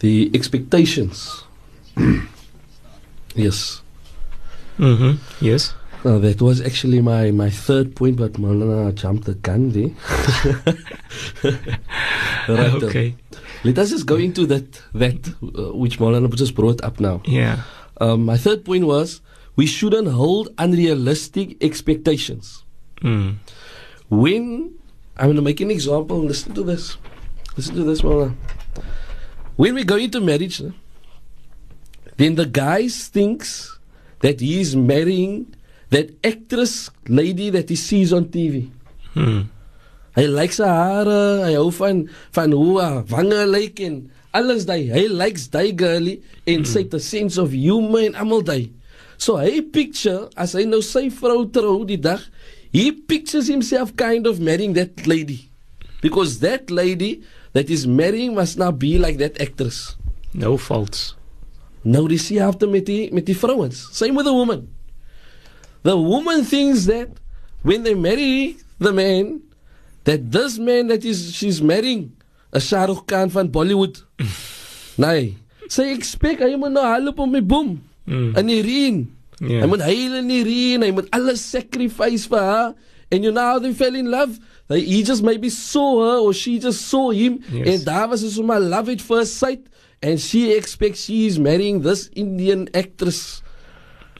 the expectations. yes. Mm-hmm. Yes. Uh, that was actually my, my third point, but Maulana jumped the gun there. right, uh, okay. let us just go into that, that uh, which Maulana just brought up now. Yeah. Um, my third point was we shouldn't hold unrealistic expectations. Mm. When I'm going to make an example, listen to this. Listen to this, Maulana. When we go into marriage, then the guy thinks that he is marrying that actress lady that he sees on TV. Mm. Hy lyk sy hare, hy hou van van hoe haar wange lyk en alles daai. Hy likes daai girlie en sy het 'n sense of humor en almal daai. So hy picture as hy nou sy vrou trou die dag, he pictures himself kind of marrying that lady. Because that lady that is marrying must now be like that actress. No faults. Nou dis dieselfde met die met die vrouens. Same with the woman. The woman thinks that when they marry the man, that this man that is she's marrying a Shah Rukh Khan van Bollywood. nee. Sy expect hy moet nou hale op my boom. Mm. In die reën. Yeah. Hy moet huil in die reën, hy moet alles sacrifice vir haar. And you know how they fell in love? They, he just maybe saw her or she just saw him. Yes. And daar was my love at first sight. And she expects she is marrying this Indian actress.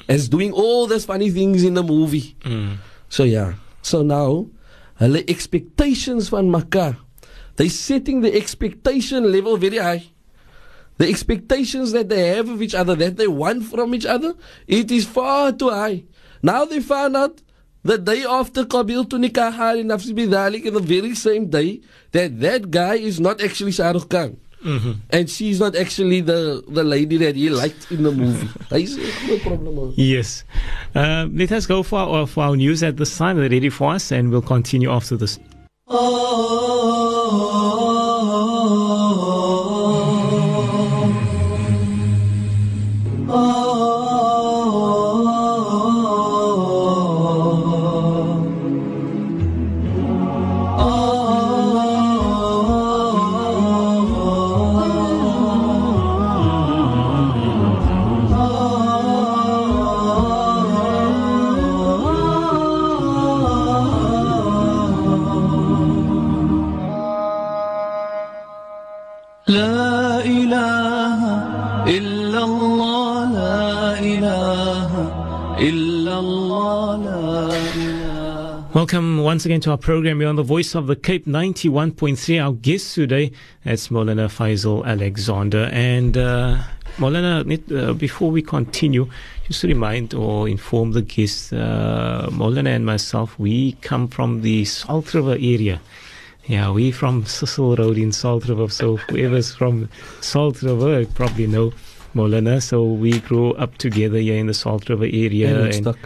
As doing all these funny things in the movie. Mm. So yeah. So now, the expectations van mekaar. They setting the expectation level very high. The expectations that they have of each other, that they want from each other, it is far too high. Now they found out the day after Qabil to nikah in Nafsi Bidalik, in the very same day, that that guy is not actually Shah Rukh Khan. Mm-hmm. And she's not actually the, the lady that he liked in the movie. Hy sê, no problem. Yes. Uh, let us go for our, for our news at this time. They're ready for us, and we'll continue after this. لا إله إلا الله لا إله إلا الله لا Welcome once again to our program. You're on the Voice of the Cape 91.3. Our guest today is Maulana Faisal Alexander. And uh, uh, before we continue, just to remind or inform the guests, uh, and myself, we come from the Salt River area yeah, we from Cecil Road in Salt River. So whoever's from Salt River probably know Molana. So we grew up together here in the Salt River area. And and- Woodstock.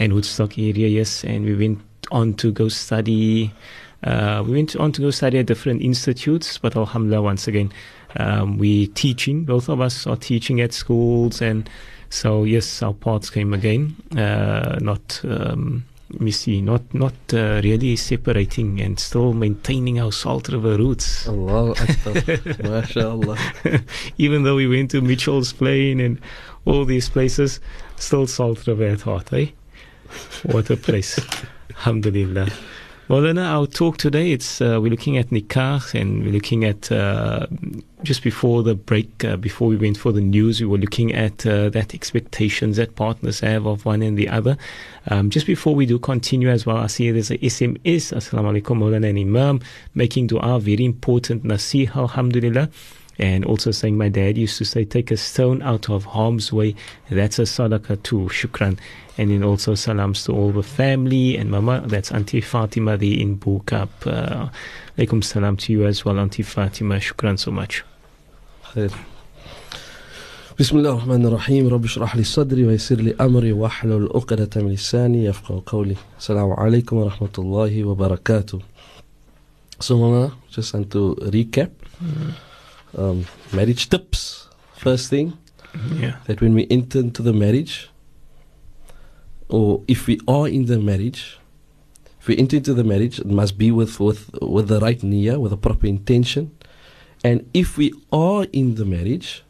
and Woodstock area, yes. And we went on to go study. Uh, we went on to go study at different institutes, but Alhamdulillah, once again, um, we teaching. Both of us are teaching at schools, and so yes, our paths came again. Uh, not. Um, see, not not uh, really separating and still maintaining our Salt River roots. Allah Akbar. Even though we went to Mitchell's Plain and all these places, still Salt River at heart, eh? What a place. Alhamdulillah. Well, then our talk today, it's uh, we're looking at nikah and we're looking at uh, just before the break, uh, before we went for the news, we were looking at uh, that expectations that partners have of one and the other. Um, just before we do continue as well, I see there's a SMS. Assalamu alaikum, Maulana and Imam, making dua very important. Nasiha, alhamdulillah. And also saying my dad used to say, take a stone out of harm's way. That's a sadaka too. Shukran. And then also salams to all the family and mama. That's Auntie Fatima The in Bo-Kaap. Uh, alaikum salam to you as well, Auntie Fatima. Shukran so much. بسم الله الرحمن الرحيم رب اشرح لي صدري ويسر لي امري واحلل عقدة من لساني يفقهوا قولي السلام عليكم ورحمة الله وبركاته. So Mama, just want to recap. Mm-hmm um, marriage tips first thing Yeah. that when we enter into the marriage or if we are in the marriage if we enter into the marriage it must be with with with the right niyyah with a proper intention And if we are in the marriage,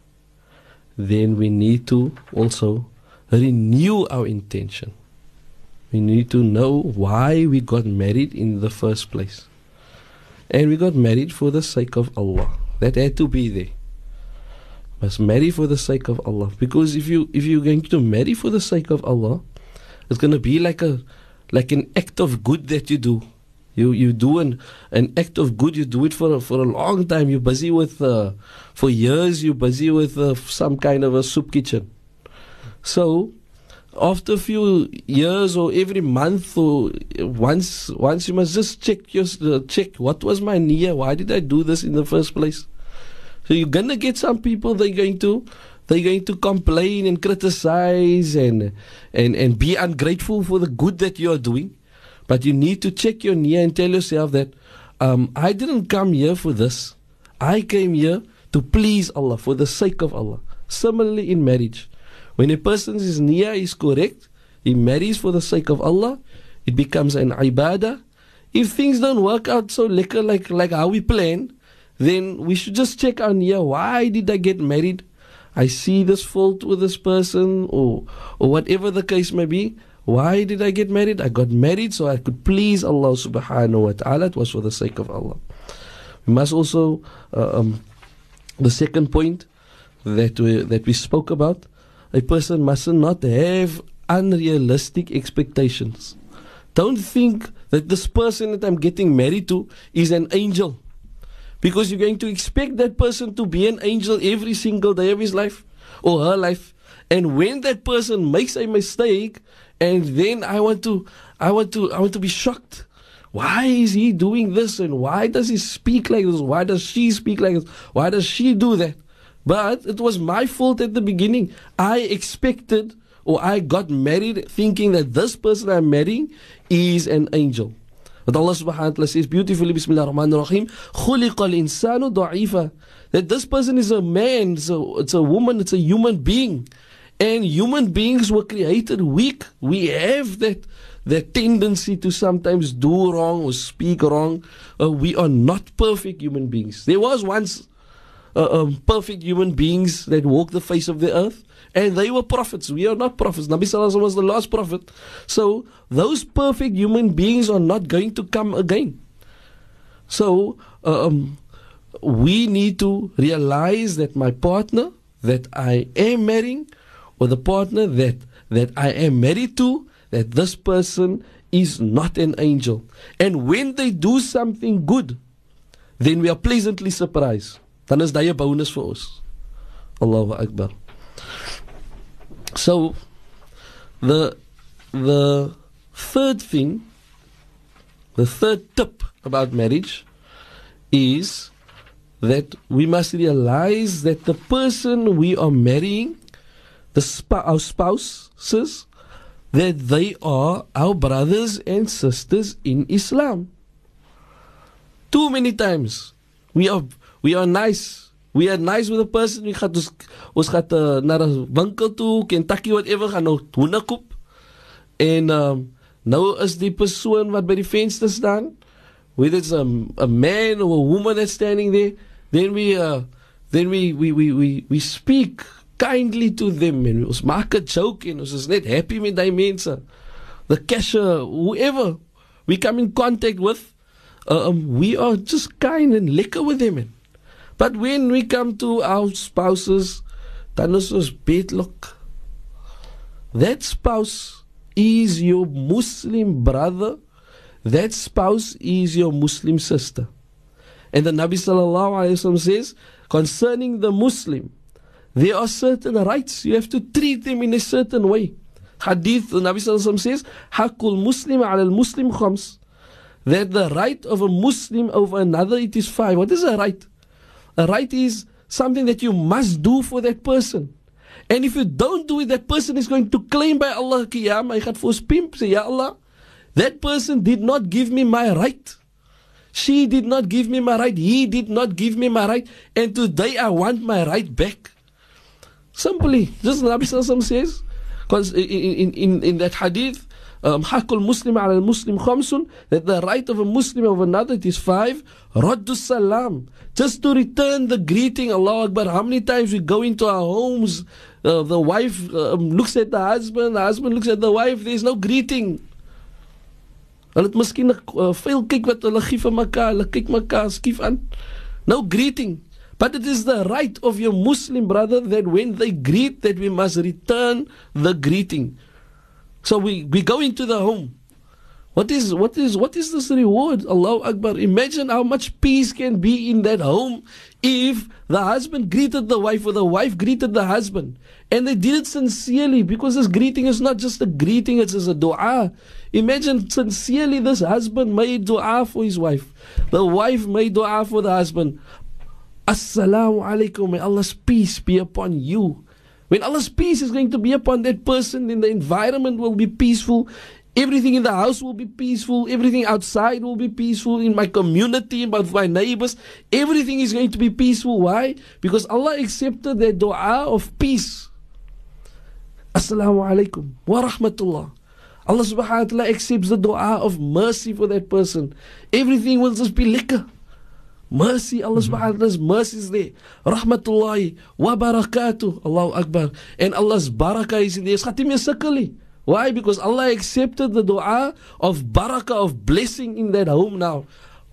then we need to also renew our intention. We need to know why we got married in the first place. And we got married for the sake of Allah. That had to be there. Must marry for the sake of Allah. Because if you if you're going to marry for the sake of Allah, it's gonna be like a like an act of good that you do. You you do an, an act of good. You do it for a, for a long time. You're busy with uh, for years. You're busy with uh, some kind of a soup kitchen. So after a few years or every month or once once you must just check your uh, check what was my niyyah why did i do this in the first place so you're gonna get some people they're going to they're going to complain and criticize and and and be ungrateful for the good that you are doing. But you need to check your niyyah and tell yourself that um, i didn't come here for this. I came here to please allah for the sake of allah. Similarly in marriage. When a person's niyyah is correct, he marries for the sake of Allah, it becomes an ibadah. If things don't work out so lekker like, like how we plan, then we should just check our niyyah. Why did I get married? I see this fault with this person or or whatever the case may be. Why did I get married? I got married so I could please Allah subhanahu wa ta'ala. It was for the sake of Allah. We must also, uh, um, the second point that we, that we spoke about, a person must not have unrealistic expectations. Don't think that this person that I'm getting married to is an angel. Because you're going to expect that person to be an angel every single day of his life or her life. And when that person makes a mistake, and then I want to I want to I want to be shocked. Why is he doing this and why does he speak like this? Why does she speak like this? Why does she do that? But it was my fault at the beginning. I expected or I got married thinking that this person I'm marrying is an angel. But Allah subhanahu wa ta'ala says beautifully, Bismillah ar-Rahman ar-Rahim, خُلِقَ الْإِنسَانُ ضَعِيفًا That this person is a man, it's a, it's a woman, it's a human being. And human beings were created weak. We have that, that tendency to sometimes do wrong or speak wrong. Uh, we are not perfect human beings. There was once uh, um, perfect human beings that walk the face of the earth. And they were prophets. We are not prophets. Nabi Sallallahu was the last prophet. So those perfect human beings are not going to come again. So um, we need to realize that my partner that I am marrying, or the partner that that I am married to, that this person is not an angel. And when they do something good, then we are pleasantly surprised. dan is bonus vir ons. Allahu Akbar. So the the third thing the third tip about marriage is that we must realize that the person we are marrying the sp- our spouses that they are our brothers and sisters in Islam. Too many times we are we are nice. We are nice with a person. We gaan ons ons gaan uh, na 'n winkel toe, Kentucky whatever, gaan nou hoende koop. En um, nou is die persoon wat by die venster staan, whether it's a, a man or a woman that's standing there, then we uh, then we we we we we speak kindly to them and ons maak 'n joke en ons is net happy met daai mense. The cashier, whoever we come in contact with, uh, um, we are just kind and lekker with them. Man. But when we come to our spouses, dan is. That spouse is your Muslim brother. That spouse is your Muslim sister. And the Nabi sallallahu alaihi wasallam says concerning the Muslim, there are certain rights. You have to treat them in a certain way. Hadith, the Nabi sallallahu says, "Hakul Muslim al Muslim khams." That the right of a Muslim over another it is five. What is a right? A right is something that you must do for that person. And if you don't do it, that person is going to claim by Allah Qiyamah. Gaan vir ons pimp sê, "Ya Allah, that person did not give me my right. She did not give me my right. He did not give me my right. And today I want my right back." Simply, just Nabi Sallallahu says, because in, in, in, in that hadith, um, hakul Muslim على المسلم Khamsun, that the right of a Muslim of another it is five. Raddu السلام just to return the greeting, Allah Akbar. How many times we go into our homes, uh, the wife um, looks at the husband, the husband looks at the wife, there is no greeting. Hulle het miskien 'n uh, veel kyk wat hulle gee vir mekaar, hulle kyk mekaar skief aan. No greeting. But it is the right of your Muslim brother that when they greet that we must return the greeting. So we, we go into the home. What is what is what is this reward? Allah Akbar. Imagine how much peace can be in that home if the husband greeted the wife or the wife greeted the husband. And they did it sincerely because this greeting is not just a greeting, it's a dua. Imagine sincerely this husband made dua for his wife. The wife made dua for the husband. Assalamu alaikum. May Allah's peace be upon you. When Allah's peace is going to be upon that person, then the environment will be peaceful. Everything in the house will be peaceful. Everything outside will be peaceful. In my community, with my neighbors, everything is going to be peaceful. Why? Because Allah accepted the dua of peace. Assalamu alaikum wa rahmatullah. Allah subhanahu wa ta'ala accepts the dua of mercy for that person. Everything will just be liquor. Mercy, Allah mhm. subhanahu wa ta'ala's mercy is there. Rahmatullahi wa barakatuh. Allahu Akbar. And Allah's barakah is in there. Khatim sakali. Why? Because Allah accepted the dua of barakah, of blessing in that home now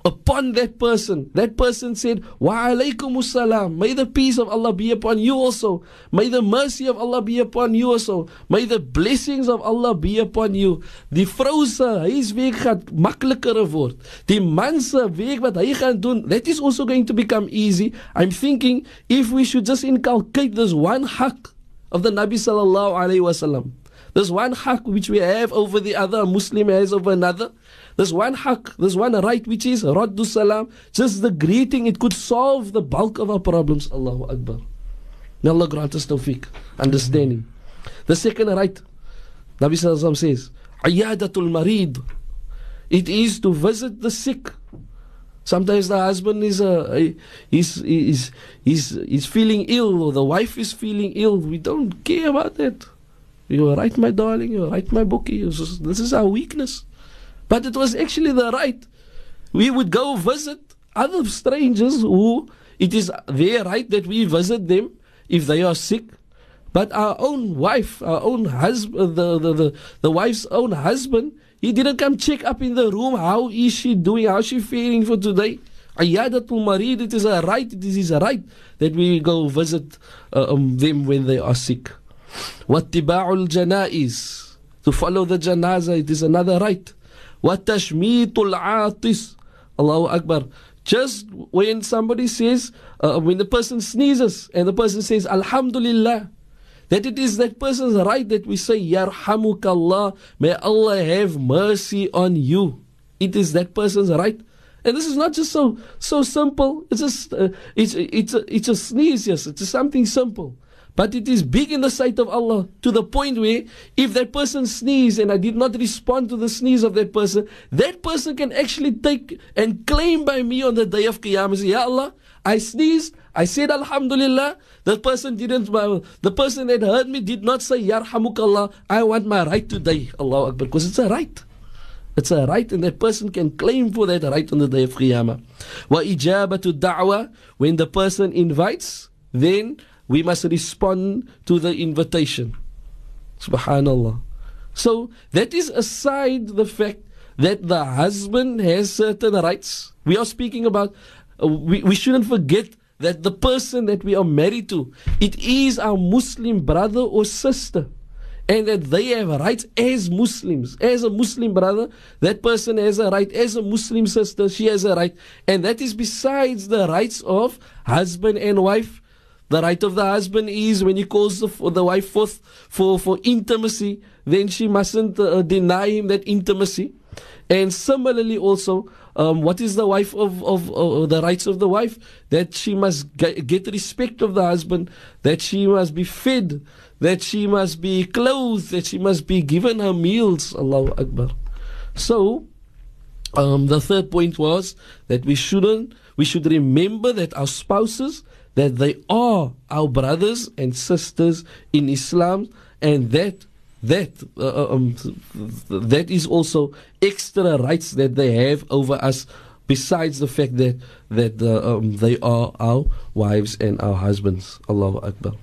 upon that person. That person said, Wa alaykum salam. May the peace of Allah be upon you also. May the mercy of Allah be upon you also. May the blessings of Allah be upon you. Die vrou se huiswerk gaan makliker word. Die man se werk wat hy gaan doen, that is also going to become easy. I'm thinking if we should just inculcate this one haq of the Nabi sallallahu alayhi wasallam. This one haq which we have over the other, a Muslim has over another. There's one haq, there's one right which is Raddu Salam. Just the greeting, it could solve the bulk of our problems. Allahu Akbar. May Allah grant us tawfiq, understanding. The second right, Nabi Sallallahu says, Ayadatul Marid. It is to visit the sick. Sometimes the husband is uh, is, is, is, is feeling ill or the wife is feeling ill. We don't care about that. You're right, my darling. You're right, my bookie. This is our weakness. But it was actually the right. We would go visit other strangers who it is their right that we visit them if they are sick. But our own wife, our own husband, the, the, the, the wife's own husband, he didn't come check up in the room. How is she doing? How is she feeling for today? Ayadatul Marid, it is a right, it is a right that we go visit uh, um, them when they are sick. What tiba'ul to follow the janaza, it is another right. What العاطس Allahu Akbar. Just when somebody says, uh, when the person sneezes and the person says, Alhamdulillah, that it is that person's right that we say, Yarhamukallah, may Allah have mercy on you. It is that person's right. And this is not just so so simple. It's just uh, it's it's a, it's a sneeze. Yes, it's something simple. But it is big in the sight of Allah to the point where if that person sneezed and I did not respond to the sneeze of that person, that person can actually take and claim by me on the day of Qiyamah. Say, Ya Allah, I sneezed, I said Alhamdulillah. The person didn't, the person that heard me did not say Yarhamukallah. I want my right today. Allah Akbar. Because it's a right. It's a right, and that person can claim for that right on the day of Qiyamah. Wa ijabatu da'wa, when the person invites, then we must respond to the invitation. Subhanallah. So that is aside the fact that the husband has certain rights. We are speaking about, uh, we, we shouldn't forget that the person that we are married to, it is our Muslim brother or sister. And that they have rights as Muslims. As a Muslim brother, that person has a right. As a Muslim sister, she has a right. And that is besides the rights of husband and wife the right of the husband is when he calls the, the wife forth for, for intimacy, then she mustn't uh, deny him that intimacy. And similarly, also, um, what is the wife of, of uh, the rights of the wife? That she must get, get respect of the husband, that she must be fed, that she must be clothed, that she must be given her meals. Allahu Akbar. So, um, the third point was that we shouldn't, we should remember that our spouses that they are our brothers and sisters in Islam and that that uh, um, that is also extra rights that they have over us besides the fact that that uh, um, they are our wives and our husbands Allahu Akbar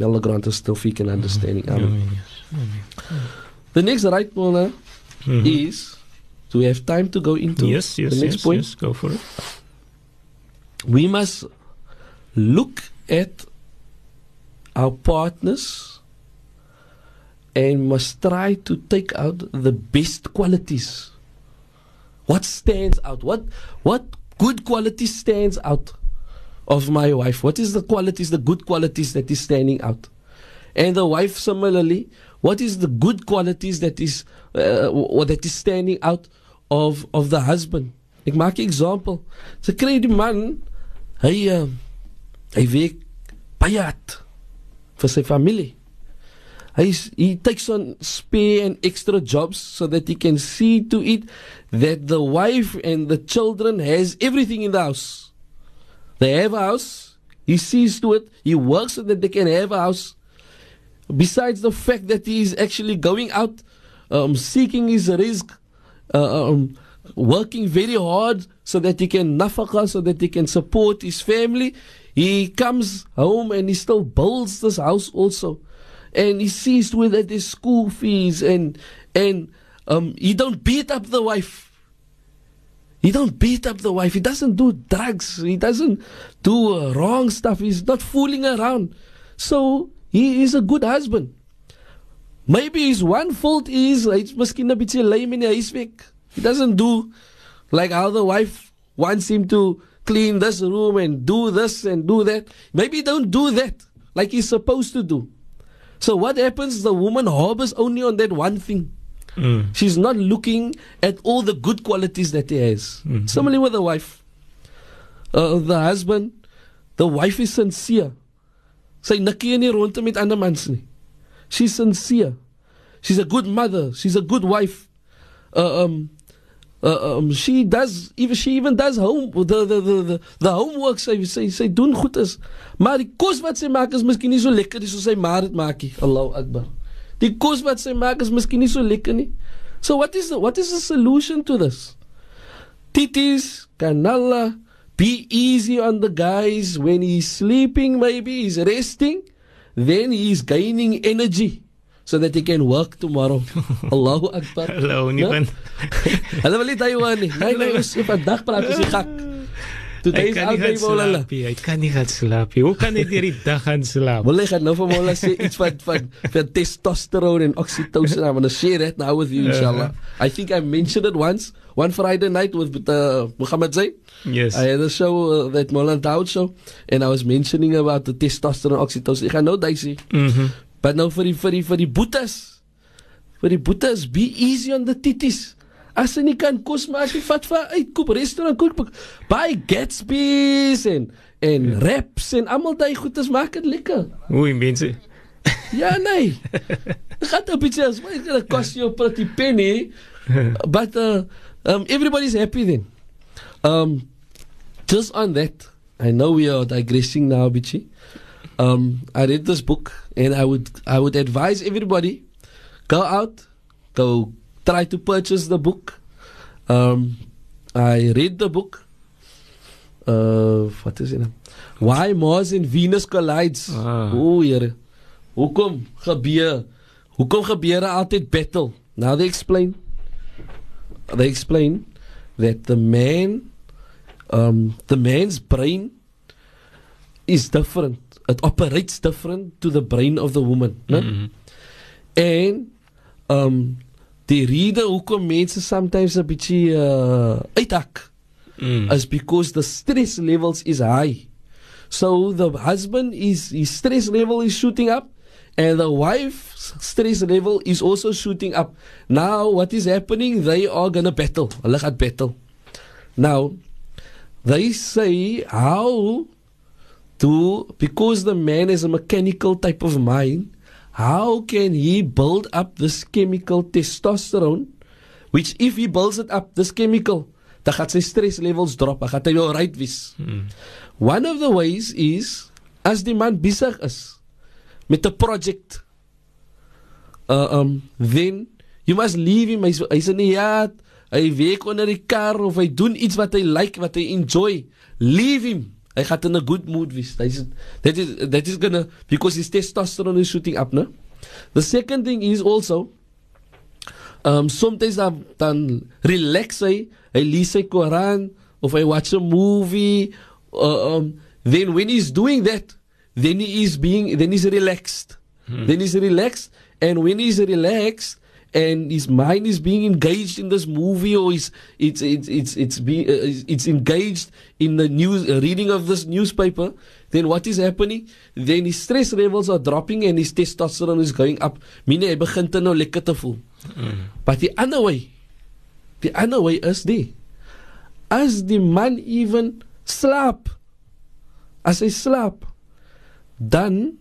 May Allah grant us tawfiq and understanding Amen. the next right Mona Mhm. is do we have time to go into Yes, yes, the next yes, point yes. Go for it. we must look at our partners and must try to take out the best qualities. What stands out? What what good quality stands out of my wife? What is the qualities, the good qualities that is standing out? And the wife similarly, what is the good qualities that is uh, or that is standing out of of the husband? Ek maak 'n example. Sy man hy uh, hy baie hard vir sy familie. He's, he takes on spare and extra jobs so that he can see to it that the wife and the children has everything in the house. They have a house. He sees to it. He works so that they can have a house. Besides the fact that he is actually going out, um, seeking his rizq, uh, um, working very hard so that he can nafaka, so that he can support his family. He comes home and he still builds this house also. And he sees it that there's school fees and and um, he don't beat up the wife. He don't beat up the wife. He doesn't do drugs. He doesn't do uh, wrong stuff. He's not fooling around. So he is a good husband. Maybe his one fault is hy's miskien 'n bietjie lame in die. He doesn't do like how the wife wants him to clean this room and do this and do that. Maybe don't do that like he's supposed to do. So what happens? The woman harbors only on that one thing. Mm. She's not looking at all the good qualities that he has. Mhm. Similarly with the wife. Uh, the husband, the wife is sincere. Sy nikkie nie rondte met ander mans nie. She's sincere. She's a good mother. She's a good wife. Uh, um, uh, um, she does even she even does home the the the the, the homework sy sy sy doen goed is. Maar die kos wat sy maak is miskien nie so lekker nie soos sy maar dit maak nie. Allahu Akbar. Die kos wat sy maak is miskien nie so lekker nie. So what is the what is the solution to this? Titis, canalla, be easy on the guys when he's sleeping, maybe he's resting, then he's gaining energy so that he can work tomorrow. Allahu Akbar. Hallo, nie Ja? van Hulle wil nie Taiwan nee, ons vandag praat ons die gek. Hy Today's out day gaan vir hulle. slaap nie. Hy kan nie gaan slaap nie. Hoe kan hy deur die dag gaan slaap? Wil jy gaan nou vir hulle sê iets van van van testosterone en oxytocin. I'm going to share that now with you inshallah. I think I mentioned it once one Friday night with uh, Muhammad Zain. Yes. I had a show uh, that Molan Dawood show and I was mentioning about the testosterone oxytocin. Ek gaan nou daai Mhm. But nou vir die vir die vir die boetes. Vir die boetes, be easy on the titties. As jy nie kan kos maak, jy vat vir uit koop restaurant kook. Buy Gatsby's en en wraps en almal daai goedes maak dit lekker. Oei, mense. Ja nee. Dit gaan 'n bietjie as my cost you a pretty penny. But uh, um, everybody's happy then. Um, just on that, I know we are digressing now, Bichi. Um, I read this book, and I would I would advise everybody go out, go try to purchase the book. Um, I read the book. Uh, what is it? Why Mars and Venus collides? Ah. O, Here. Hoekom gebeur? Hoekom gebeur daar altyd battle? Now they explain. They explain that the man, um, the man's brain is different. It operates different to the brain of the woman. né? Mhm. En um die rede hoekom mense sometimes 'n bietjie uh, uithak Mm. is because the stress levels is high. So the husband is his stress level is shooting up and the wife's stress level is also shooting up. Now what is happening? They are gonna battle. Hulle gaan battle. Now they say how to because the man is a mechanical type of mind, how can he build up this chemical testosterone? Which if he builds it up, this chemical, dan gaan sy stress levels drop. Dan gaan hy nou right wees. Mm. One of the ways is as die man besig is met 'n project uh, um, then you must leave him. Hy's hy's in die yard. Hy werk onder die kar of hy doen iets wat hy like, wat hy enjoy. Leave him. Hy gaan in a good mood wees. That is that is that is gonna because his testosterone is shooting up, no? The second thing is also um sometimes dan, dan relax hy, hy lees sy Koran of hy watch a movie uh, um then when he's doing that then he is being then he's relaxed. Then he's relaxed and when he's relaxed and his mind is being engaged in this movie or is it's it's it's it's be, uh, it's engaged in the news uh, reading of this newspaper then what is happening? Then his stress levels are dropping and his testosterone is going up. Meaning hy begin te nou lekker te voel. But the other way the other way is die. As die man even slaap as hy slaap dan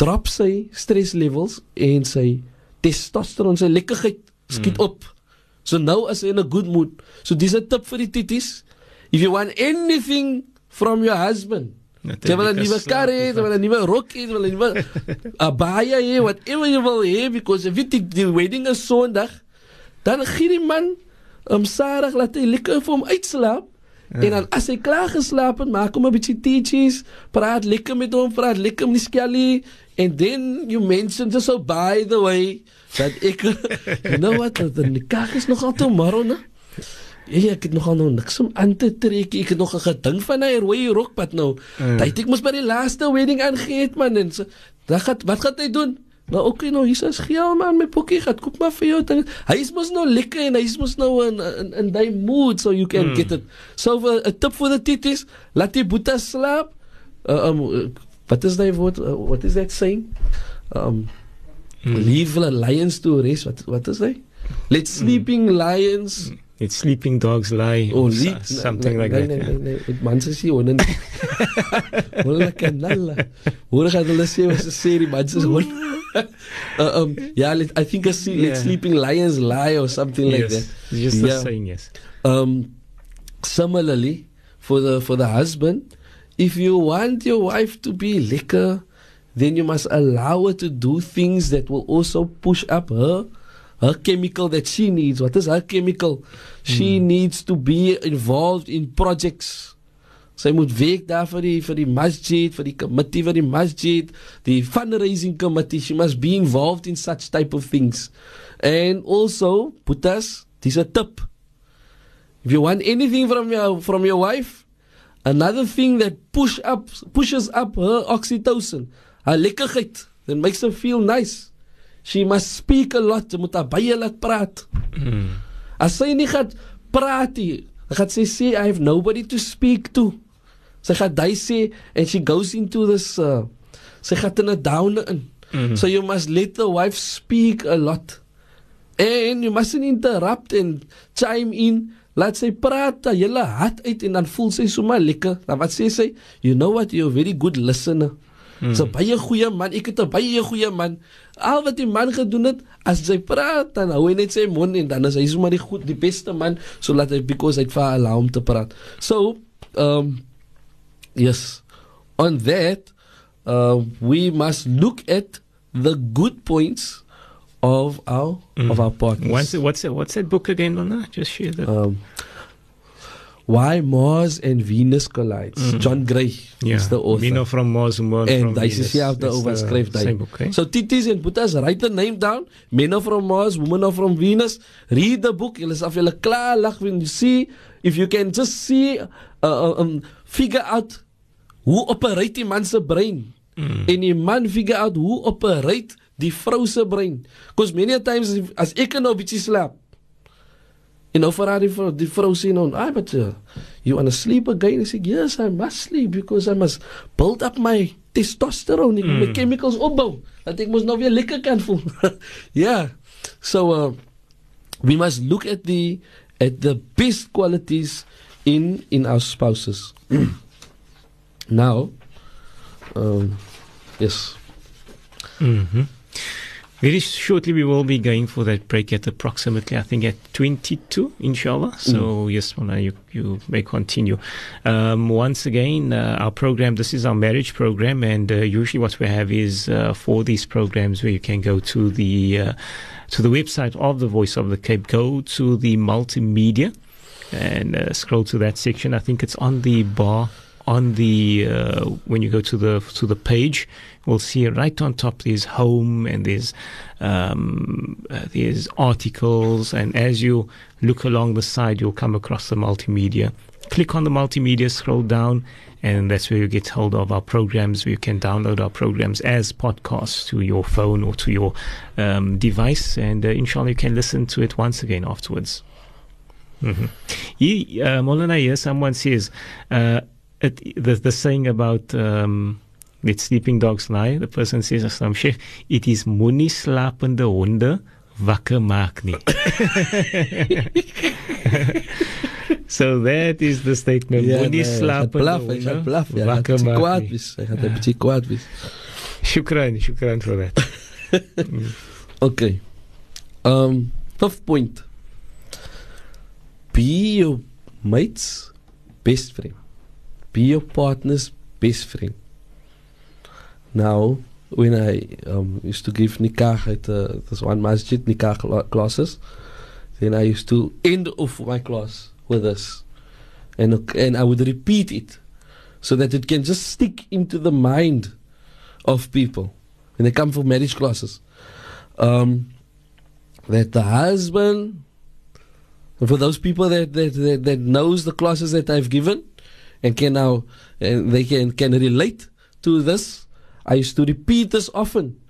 drop sy stress levels en sy testosteron sy lekkerheid skiet mm. op. So nou is hy in a good mood. So dis 'n tip vir die tities. If you want anything from your husband, jy wil 'n nuwe kar hê, jy wil 'n nuwe rok hê, jy wil 'n nuwe abaya hê, whatever you will hê because if it the wedding is Sondag, dan gee die man om Sarah laat hy lekker vir hom uitslaap. Ja. En dan as hy klaar geslaap het, maak hom 'n bietjie teachies, praat lekker met hom, praat lekker met die skelly and then you mentioned just so by the way dat ek you know what the nikah is nogal tomorrow, né? Ja, ek het nogal nog niks om aan te trek. Ek het nog 'n gedink van hy rooi rokpad nou. Ja. Dit ek moes by die laaste wedding aangee het man en so. Dan gaan wat gaan hy doen? Nou okay, nou hier is geel man my pokkie gaan koop maar vir jou ding. Hy is mos nou lekker en hy is mos nou in in in daai mood so you can Mm. get it. So for a tip for the titties, laat die boeta slaap. Uh, um wat is daai woord? Uh, what is that saying? Um Mm. leave the lions to rest. Wat wat is hy? Let sleeping lions It's sleeping dogs lie. Oh, or so- something like nee, that. Nee, nee, nee, nee. Man sê sy hoor nie. Hulle kan nalla. Hoor gaan hulle sê was 'n serie man sê hoor. uh, um yeah, let, I think I see let Yeah. sleeping lions lie or something like that. It's just Yeah. saying, yes. Um similarly for the for the husband, if you want your wife to be liquor, then you must allow her to do things that will also push up her her chemical that she needs. What is her chemical? She needs to be involved in projects. Sy moet werk daar vir die vir die masjid, vir die committee vir die masjid, die fundraising committee. She must be involved in such type of things. And also, put us, dis 'n tip. If you want anything from your from your wife, another thing that push up pushes up her oxytocin, haar lekkerheid, that makes her feel nice. She must speak a lot. Moet haar baie laat praat. Mm. As sy nie gaan praat nie, dan gaan sy sê I have nobody to speak to. Sy gaan daai sê and she goes into this uh, sy gaan in 'n downer in. Mhm. So you must let the wife speak a lot. And you mustn't interrupt and chime in. Laat sy praat haar hele hart uit en dan voel sy sommer lekker. Dan wat sê sy? You know what? You're a very good listener. Mm. So baie goeie man. Ek het 'n baie goeie man. Al wat die man gedoen het, as sy praat, dan hou hy net sy mond en dan is hy sommer die goed, die beste man, so laat hy because hy't vir haar allow om te praat. So, um yes. On that, uh, we must look at the good points of our of our partners. What's, it, what's, it, what's that book again, Lona? Just share that. um, why Mars and Venus collides. Mm. John Gray yeah. is the author. Mino from Mars, Moon En from hy is Venus. dieselfde That's the oorskryf daai. Same book, eh? So Titis and Boetas, write the name down. Men are from Mars, women are from Venus. Read the book. Julle is af julle klaar lag when you see if you can just see uh, uh, um, figure out hoe operate die man se brein. Mm. En die man figure out hoe operate die vrou se brein. Because many a times if- as ek nou bietjie slaap en nou vra die vrou, die vrou sê nou, "Ai, but uh, you want to sleep again?" Ek sê, "Yes, I must sleep because I must build up my testosterone, moet my Mm. chemicals opbou, dat ek mos nou weer lekker kan voel." yeah. So uh, we must look at the at the best qualities in in our spouses. now, um, yes. Mhm. Very shortly, we will be going for that break at approximately, I think, at 22, inshallah. So, yes, Mona, you, you may continue. Um, once again, uh, our program, this is our marriage program, and uh, usually what we have is uh, for these programs where you can go to the uh, to the website of the Voice of the Cape, go to the multimedia, and uh, scroll to that section. I think it's on the bar on the uh, when you go to the to the page, we'll see right on top there's home and there's um, uh, there's articles, and as you look along the side, you'll come across the multimedia. Click on the multimedia, scroll down, and that's where you get hold of our programs. You can download our programs as podcasts to your phone or to your um, device, and uh, inshallah you can listen to it once again afterwards. Mm-hmm. He, uh, Molana, here someone says uh, it, the, the saying about um, let sleeping dogs lie. The person says, Aslam Sheikh, it is moenie slapende honde wakker maak nie. so that is the statement. Ja, moenie nee, gaan slapende blaf, hy gaan blaf. Ja, hy gaan kwaad wees. Hy gaan 'n bietjie kwaad wees. Shukran, shukran for that. Okay. Um, fifth point. Be your mate's best friend. Be your partner's best friend. Now, when I um, used to give nikah at uh, this one masjid nikah cla- classes, then I used to end off my class with us. and and I would repeat it, so that it can just stick into the mind of people when they come for marriage classes um, that the husband, and for those people that, that, that, that knows the classes that I've given and can now, and they can, can relate to this, I used to repeat this often.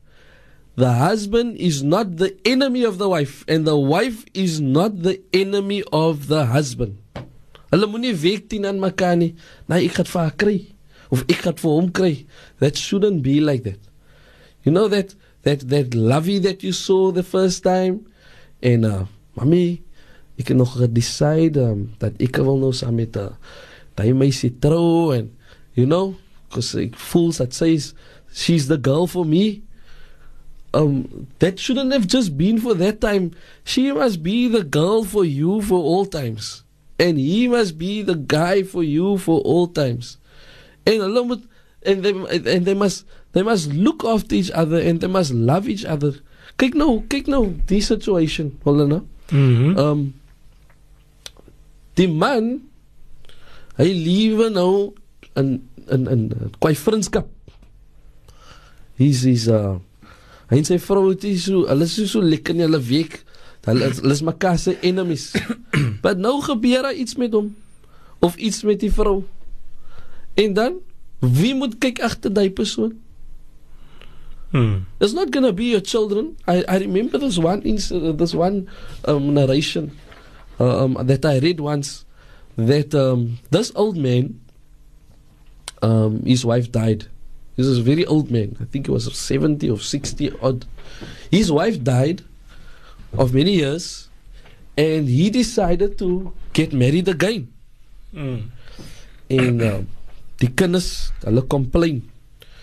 The husband is not the enemy of the wife, and the wife is not the enemy of the husband. Hulle moenie week teen aan mekaar nie. Nee, ek gaan vir haar kry of ek vir hom kry. That shouldn't be like that. You know that that that lovey that you saw the first time en uh mami ek het nog gedecide um, dat ek wil nou saam met uh, daai meisie trou you know because ek voel that says she's the girl for me um that shouldn't have just been for that time she must be the girl for you for all times and he must be the guy for you for all times and hulle moet and they and they must they must look after each other and they must love each other kyk nou kyk nou die situation hulle nou Mm-hmm. um die man hy lewe nou in in in kwai vriendskap he's he's uh hy en sy vrou het nie so hulle is nie so lekker in hulle week hulle is, hulle is mekaar se enemies maar nou gebeur daar iets met hom of iets met die vrou en dan wie moet kyk agter daai persoon Mm. It's not gonna be your children. I, I remember this one uh, this one um, narration uh, um, that I read once that um, this old man, um, his wife died. He was a very old man. I think he was seventy or sixty odd. His wife died of many years, and he decided to get married again. Mm. En uh, die kinders, hulle complain.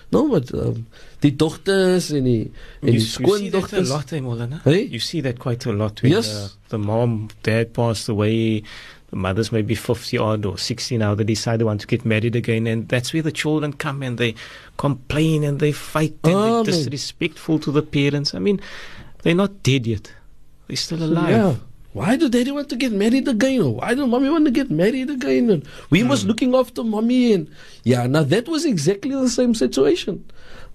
No, but um, die dogters en die en You, die you see that a skoondogters. lot, eh, Molana? Hey? You see that quite a lot. When Yes. uh, the mom, dad passed away, the mothers maybe 50 odd or 60 now, they decide they want to get married again. And that's where the children come and they complain and they fight and Oh, they're disrespectful to the parents. I mean, they're not dead yet. They're still alive. Yeah. Why do daddy want to get married again? Or why do mommy want to get married again? And we was hmm. looking after mommy and yeah, now that was exactly the same situation.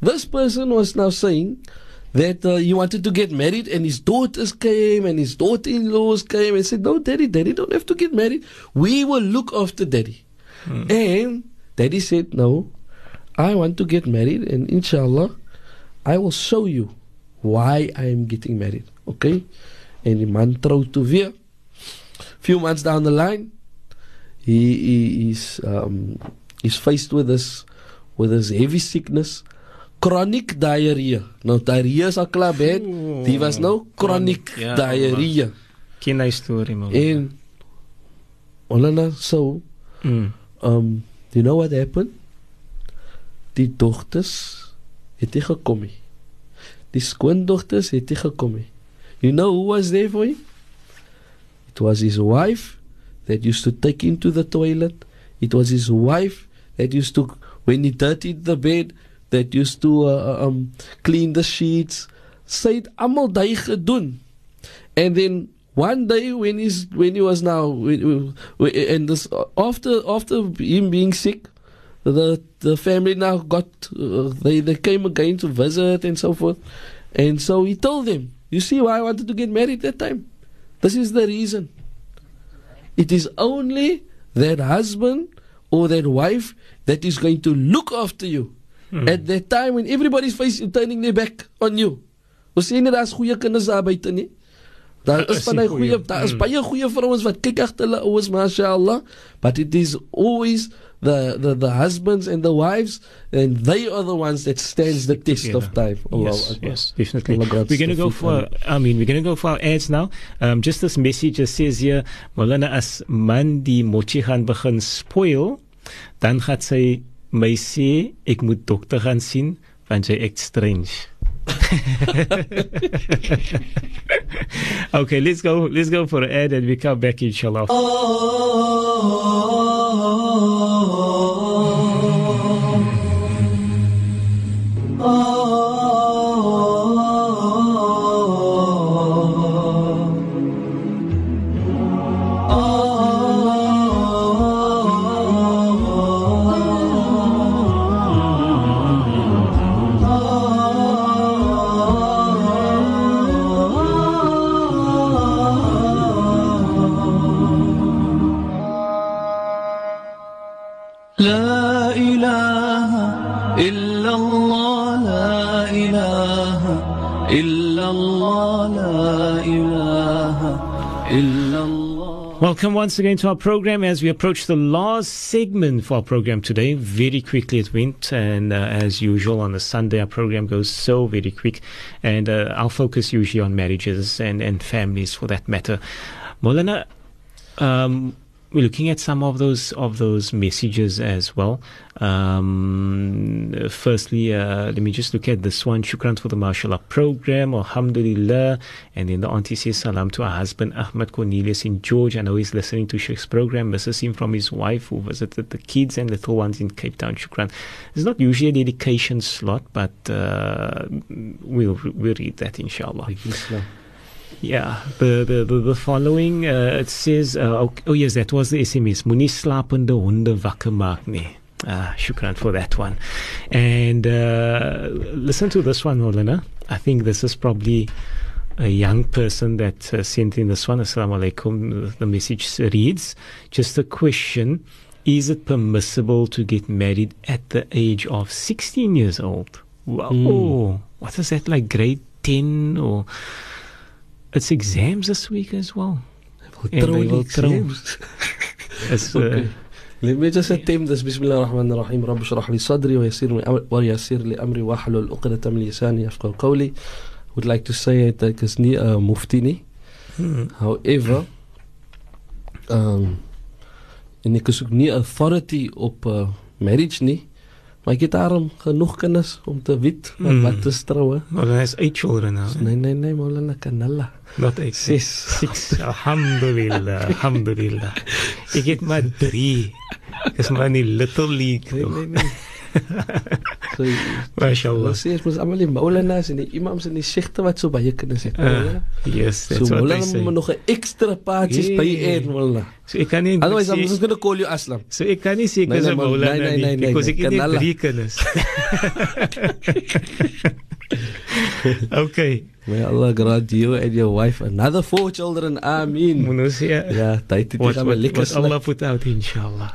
This person was now saying that uh, he wanted to get married and his daughters came and his daughter-in-laws came and said, no, daddy, daddy don't have to get married. We will look after daddy. And daddy said, no, I want to get married and inshallah, I will show you why I am getting married. Okay? En die man trou toe weer. Few months down the line, he, he is um, he's faced with this with this heavy sickness, chronic diarrhea. Nou diarrhea is al klaar bad. Die was nou chronic ja, diarrhea. Ken hy storie, Molana? En nou so Mm. um you know what happened? Die dogters het nie gekom nie. die skoondogters het nie gekom nie. You know who was there for him? It was his wife that used to take him to the toilet. It was his wife that used to, when he dirtied the bed, that used to uh, um, clean the sheets. Almal daai gedoen. And then one day when he's when he was now and this after after him being sick, the the family now got uh, they they came again to visit and so forth, and so he told them, "You see why I wanted to get married that time? This is the reason. It is only that husband or that wife that is going to look after you at that time when everybody's facing turning their back on you. Ons sien nie daar's goeie kinders daar buite nie. Daar is van daai goeie, daar is Mm. baie goeie vrouens wat kyk agter hulle ouers, mashallah, but it is always the, the the husbands and the wives and they are the ones that stands the test Yeah. of time. Allahu Yes, yes, definitely. Allah We're going to go for, I mean, we're going to go for our ads now. Um, just this message just says here, Maulana, as man die mochi gaan begin spoil, dan gaat sy my sê, ek moet dokter gaan sien, want sy act strange. okay, let's go, let's go for an ad and we come back inshallah. Welcome once again to our program as we approach the last segment for our program today. Very quickly it went, and uh, as usual on a Sunday, our program goes so very quick. And uh, our focus usually on marriages and, and families for that matter. Maulana, um, we're looking at some of those of those messages as well. Um, firstly, uh, let me just look at this one. Shukran for the mashallah program. Alhamdulillah. And then the auntie says salam to her husband Ahmed Cornelius in George. I know he's listening to Sheikh's program. Misses him from his wife who visited the kids and little ones in Cape Town. Shukran. It's not usually a dedication slot, but uh, we'll we'll read that inshallah. Yeah, the the the, the following uh, it says uh, oh, oh yes that was the SMS moenie slapende honde wakker maak nie. Ah, shukran for that one. And uh, listen to this one, Maulana. I think this is probably a young person that uh, sent in this one. Assalamu alaikum. The message reads just a question Is it permissible to get married at the age of 16 years old? Wow. Mm. What is that like, grade 10 or. it's exams this week as well. Will uh, exams. it's, uh, okay. Let me just attempt this. Bismillah ar-Rahman ar-Rahim. Rabb shrah li sadri wa yassir li amri wa hlul uqdatan min lisani yafqahu qawli. Would like to say it like it's near uh, muftini. Hmm. However, um, en ek is ook nie authority op uh, marriage nie. Maar ek het daarom genoeg kinders om te weet wat, Mm. wat is troue. Well, then has eight children now. Nee nee nee, Maulana Kanalla. Not eight. Ses. Six. Alhamdulillah. Alhamdulillah. Ik heb maar drie. Dat is maar niet little league. Nee nee nee. so, MashaAllah. Ons sê ons moet almal die Maulanas en die imams en die sheikhte wat so baie kinders het. Uh, yes, so that's what they say. moet nog 'n ekstra paadjies Yeah. by eet Maulana. So ik kan niet Otherwise I'm sê- just going to call you Aslam. So ik kan niet zeggen Nee, ze nee, maar- Maulana nee, nee, because niet Kanala. drie kennis. okay. May Allah grant you and your wife another four children. Amin. Munusia. Tyd het What, gaan what, Allah put out, inshallah.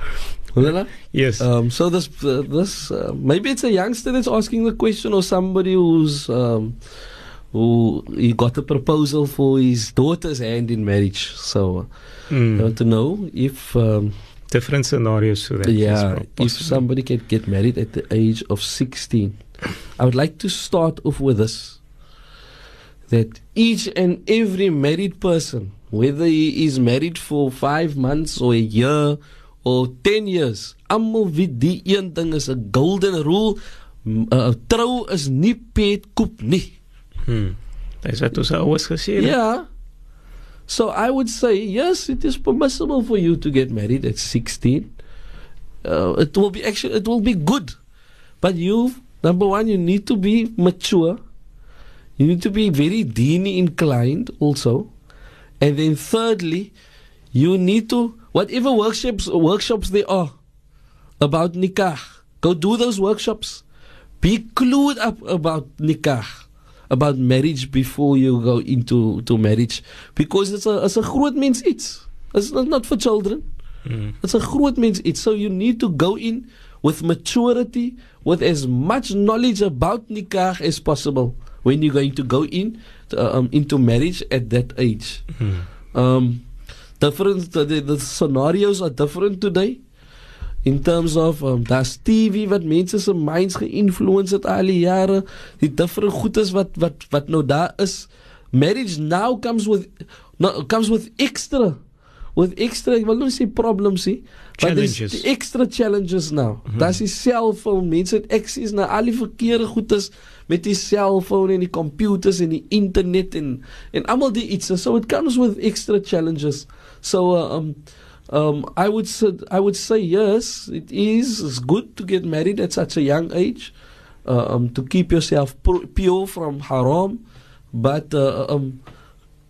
Yes. Um, so this uh, this uh, maybe it's a youngster that's asking the question, or somebody who's um, who he got a proposal for his daughter's hand in marriage. So I Mm. want to know if um, Different scenarios to that. yeah, if somebody can get married at the age of sixteen. I would like to start off with this: that each and every married person, whether he is married for five months or a year or 10 years. Almal weet die een ding is 'n golden rule. 'n Trou is nie pet koop nie. Hmm. Dis wat ons ouers gesê het. Yeah. So I would say yes, it is permissible for you to get married at 16. Uh, it will be actually it will be good, but you number one you need to be mature. You need to be very dini inclined also, and then thirdly, you need to whatever workshops workshops there are about nikah, go do those workshops. Be clued up about nikah about marriage before you go into to marriage because it's a it's a groot mens iets. It's not, for children. Hmm. It's a groot means iets. So you need to go in with maturity, with as much knowledge about nikah as possible when you're going to go in to, um, into marriage at that age. Hmm. Um, different the, the, scenarios are different today. In terms of um, daar's TV wat mense se minds geïnfluence het al die jare, die different goedes wat wat wat nou daar is. Marriage now comes with no, comes with extra with extra ek wil nie sê problems nie, but there's the extra challenges now. Mm -hmm. Daar's die selfoon, mense het access na al die verkeerde goedes met die selfoon en die computers en die internet en en almal die iets. So it comes with extra challenges. So uh, um um I would say, I would say yes, it is it's good to get married at such a young age. Uh, um to keep yourself pure from haram, but uh, um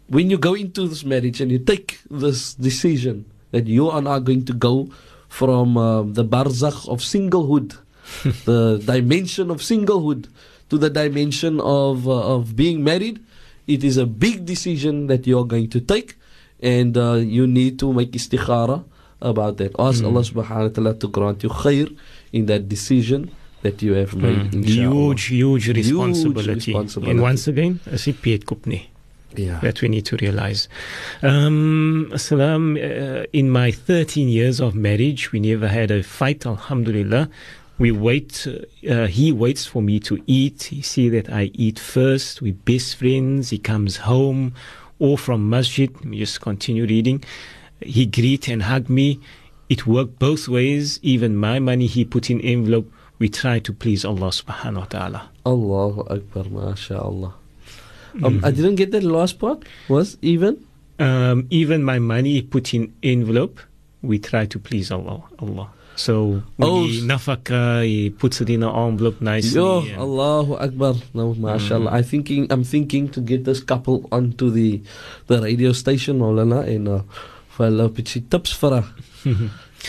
when you go into this marriage and you take this decision that you are now going to go from um, the barzakh of singlehood, the dimension of singlehood, to the dimension of uh, of being married, it is a big decision that you are going to take, and uh, you need to make istikhara about that. Ask Allah Subhanahu wa Taala to grant you khair in that decision that you have made. Inshallah. Huge, huge responsibility. responsibility. And once again, as he kupni. Yeah. that we need to realize. Um, Salam, uh, in my 13 years of marriage, we never had a fight, Alhamdulillah. We wait, uh, he waits for me to eat. He see that I eat first. We best friends. He comes home or from masjid. We just continue reading. He greet and hug me. It worked both ways. Even my money he put in envelope. We try to please Allah subhanahu wa ta'ala. Allahu Akbar, mashallah. Um, I didn't get that last part. Was even? Um, even my money he put in envelope. We try to please Allah. Allah. So Oh, we s- nafaka, he puts it in an envelope nicely. Yo, and- Allahu Akbar. No, mashallah. I thinking I'm thinking to get this couple onto the the radio station, Maulana, and uh, hulle 'n bietjie tips vir haar.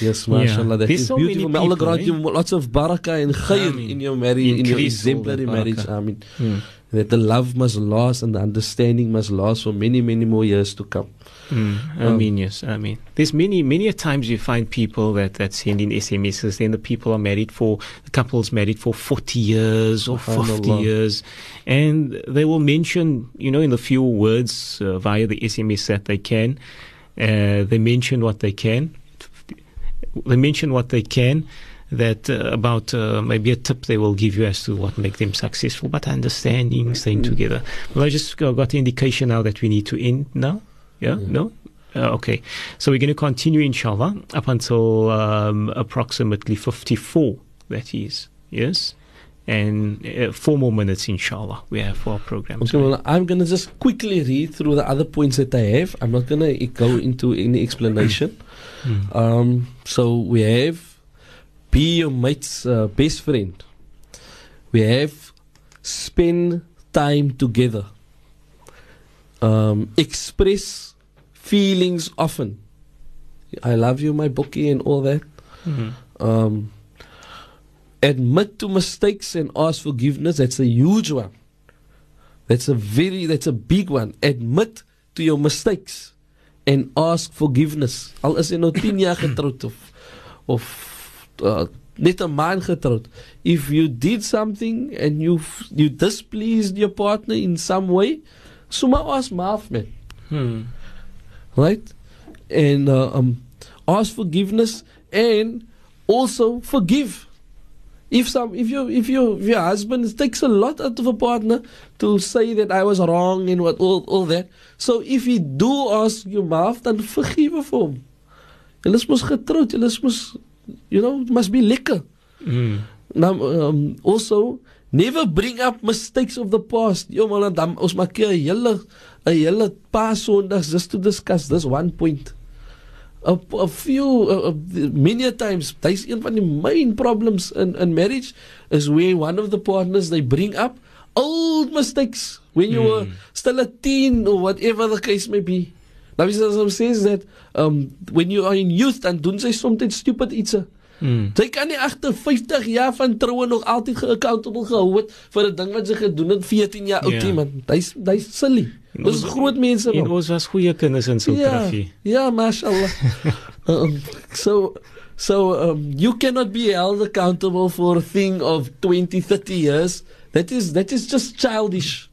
Yes, mashallah. That There's is so beautiful. May Allah grant eh? you lots of barakah and khair Ameen. in your marriage, in your exemplary marriage. I mean, Hmm. that the love must last and the understanding must last for many, many more years to come. Mm, I mean, yes, I mean, there's many, many a times you find people that, that send in SMSs, then the people are married for, the couple's married for 40 years or 50 years, and they will mention, you know, in the few words uh, via the SMS that they can, uh, they mention what they can, they mention what they can, that uh, about uh, maybe a tip they will give you as to what make them successful, but understanding, staying together. Well, I just got the indication now that we need to end now. Yeah, no? Uh, okay. So we're going to continue, inshallah, up until um, approximately 54, that is. Yes? And uh, four more minutes, inshallah, we have for our program. Okay, well, I'm going to just quickly read through the other points that I have. I'm not going to go into any explanation. Mm. Um, so we have be your mate's uh, best friend. We have spend time together. Um, express feelings often. I love you, my bookie, and all that. Mhm. Um, admit to mistakes and ask forgiveness. That's a huge one. That's a very, that's a big one. Admit to your mistakes and ask forgiveness. Al is jy nou 10 jaar getroud of of uh, net 'n maand getroud. If you did something and you you displeased your partner in some way, suma ask maaf man Hmm. right? And uh, um, ask forgiveness and also forgive. If some, if you, if you, if your husband, it takes a lot out of a partner to say that I was wrong and what all, all that. So if he do ask you maaf, then forgive vir hom. Julle is mos getroud, julle is mos, you know, must be lekker. Mm. Now, um, also Never bring up mistakes of the past. Yo man, dan ons maak 'n hele 'n hele paar Sondags just to discuss this one point. A, a few uh, uh, many a times dis een van die main problems in in marriage is where one of the partners they bring up old mistakes when you were still a teen or whatever the case may be. Is as says that um when you are in youth dan doen sy soms stupid iets. Mm. Sy kan nie agter 50 jaar van troue nog altyd ge-accountable gehou het vir 'n ding wat sy gedoen het 14 jaar oud Ja. yeah. man. Hy's hy's silly. Dis groot mense En ons was goeie kinders in Ja, Sultrafie. ja, mashallah. um, so so um, you cannot be held accountable for a thing of 20 30 years. That is that is just childish.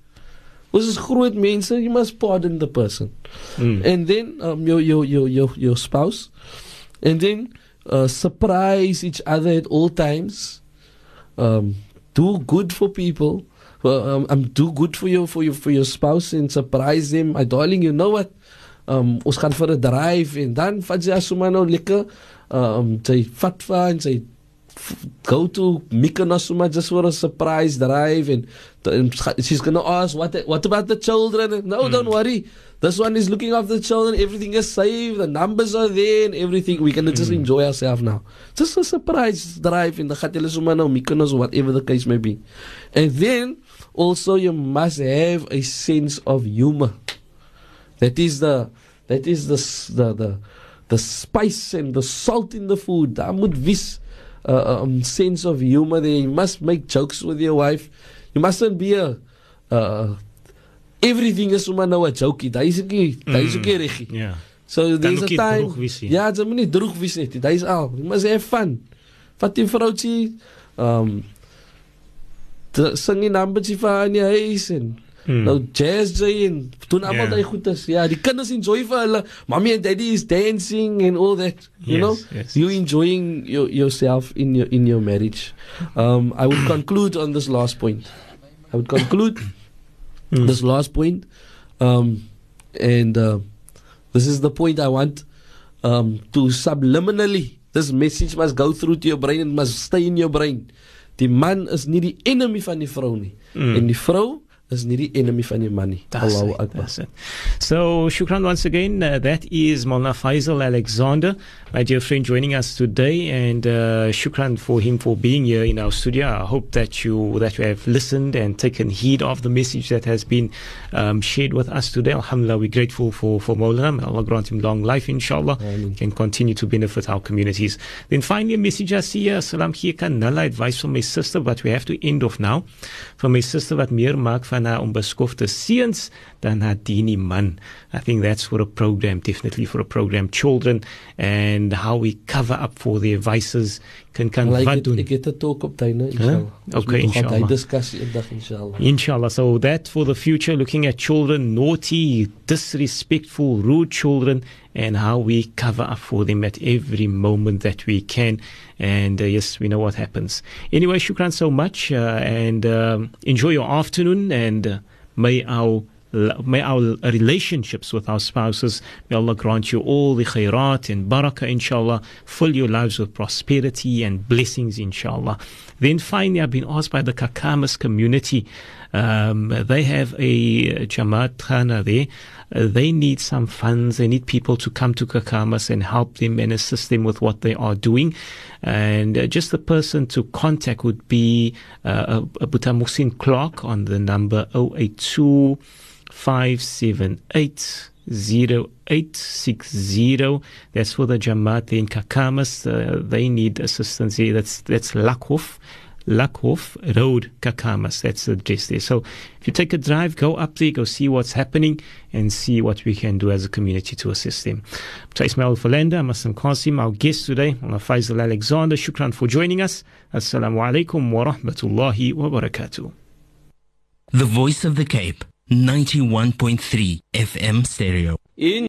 Ons is groot mense, you must pardon the person. Mm. and then um, your, your your your your spouse, and then uh, surprise each other at all times. Um, do good for people. Well, um, um, do good for your for your for your spouse and surprise them. My darling, you know what? Um, ons gaan vir 'n drive en dan vat sy asoma lekker. Um, sy vat van sy f- go to Mykonos somewhere just for a surprise drive and, and she's gonna ask what what about the children? No don't hmm. worry. This one is looking after the children. Everything is safe. The numbers are there and everything. We can just hmm. enjoy ourselves now. Just a surprise drive in the Khatele somewhere now Mykonos whatever the case may be. And then also you must have a sense of humor. That is the that is the the the, the spice and the salt in the food. Daar moet uh, um, sense of humor there. You must make jokes with your wife. You mustn't be a uh, everything is sommer nou 'n jokie. Daai is ek daai is ook nie reg. Ja. So there's a time. Ja, dit moet nie droog wees nie. Daai is al. You must have fun. Vat die vroutjie um te- sing 'n numbertjie vir haar in die huis en Mm. nou jazz jy en doen almal Ja. daai goedes. Ja, die kinders enjoy vir hulle. Mommy and daddy is dancing and all that. You Yes, know, yes. you enjoying your, yourself in your in your marriage. Um, I would conclude on this last point. I would conclude Mm. this last point, um, and uh, this is the point I want um, to subliminally. This message must go through to your brain and must stay in your brain. Die man is nie die enemy van die vrou nie. Mm. En die vrou is nie die enemy man. That's Allahu it, Akbar. that's it. So, Shukran once again. Uh, that is Maulana Faisal Alexander, my dear friend, joining us today, and uh, Shukran for him for being here in our studio. I hope that you that you have listened and taken heed of the message that has been um, shared with us today. Alhamdulillah, we're grateful for for Maulana. May Allah grant him long life, inshallah, Ameen. and continue to benefit our communities. Then finally, a message I see here, Salam nulle advice from my sister, but we have to end off now. From my sister wat meer maak van haar onbeskofte seuns dan haar dini man. I think that's for a program, definitely for a program. Children and how we cover up for their vices kan kan Like wat doen. ek het 'n talk op tuine inshallah. Ons Okay, inshallah. Daai diskussie eendag inshallah. Inshallah. So that for the future, looking at children, naughty, disrespectful, rude children, and how we cover up for them at every moment that we can. And uh, yes, we know what happens. Anyway, shukran so much, uh, and um, enjoy your afternoon, and uh, may our May our relationships with our spouses, may Allah grant you all the khairat and barakah, inshallah. Fill your lives with prosperity and blessings, inshallah. Then finally, I've been asked by the Kakamas community. Um, they have a Jamaat Khana there. Uh, they need some funds. They need people to come to Kakamas and help them and assist them with what they are doing. And uh, just the person to contact would be uh, Abuta Muhsin Clark on the number 082 578 0860. That's for the Jamaat in Kakamas. Uh, they need assistance here. That's, that's Lakhof. Lakhof Road, Kakamas. That's the address there. So if you take a drive, go up there, go see what's happening, and see what we can do as a community to assist them. So Ismail Falenda, Masam Qasim, our guest today, Mullah Faisal Alexander. Shukran for joining us. Assalamu alaikum wa rahmatullahi wa barakatuh. The Voice of the Cape, 91.3 FM stereo. In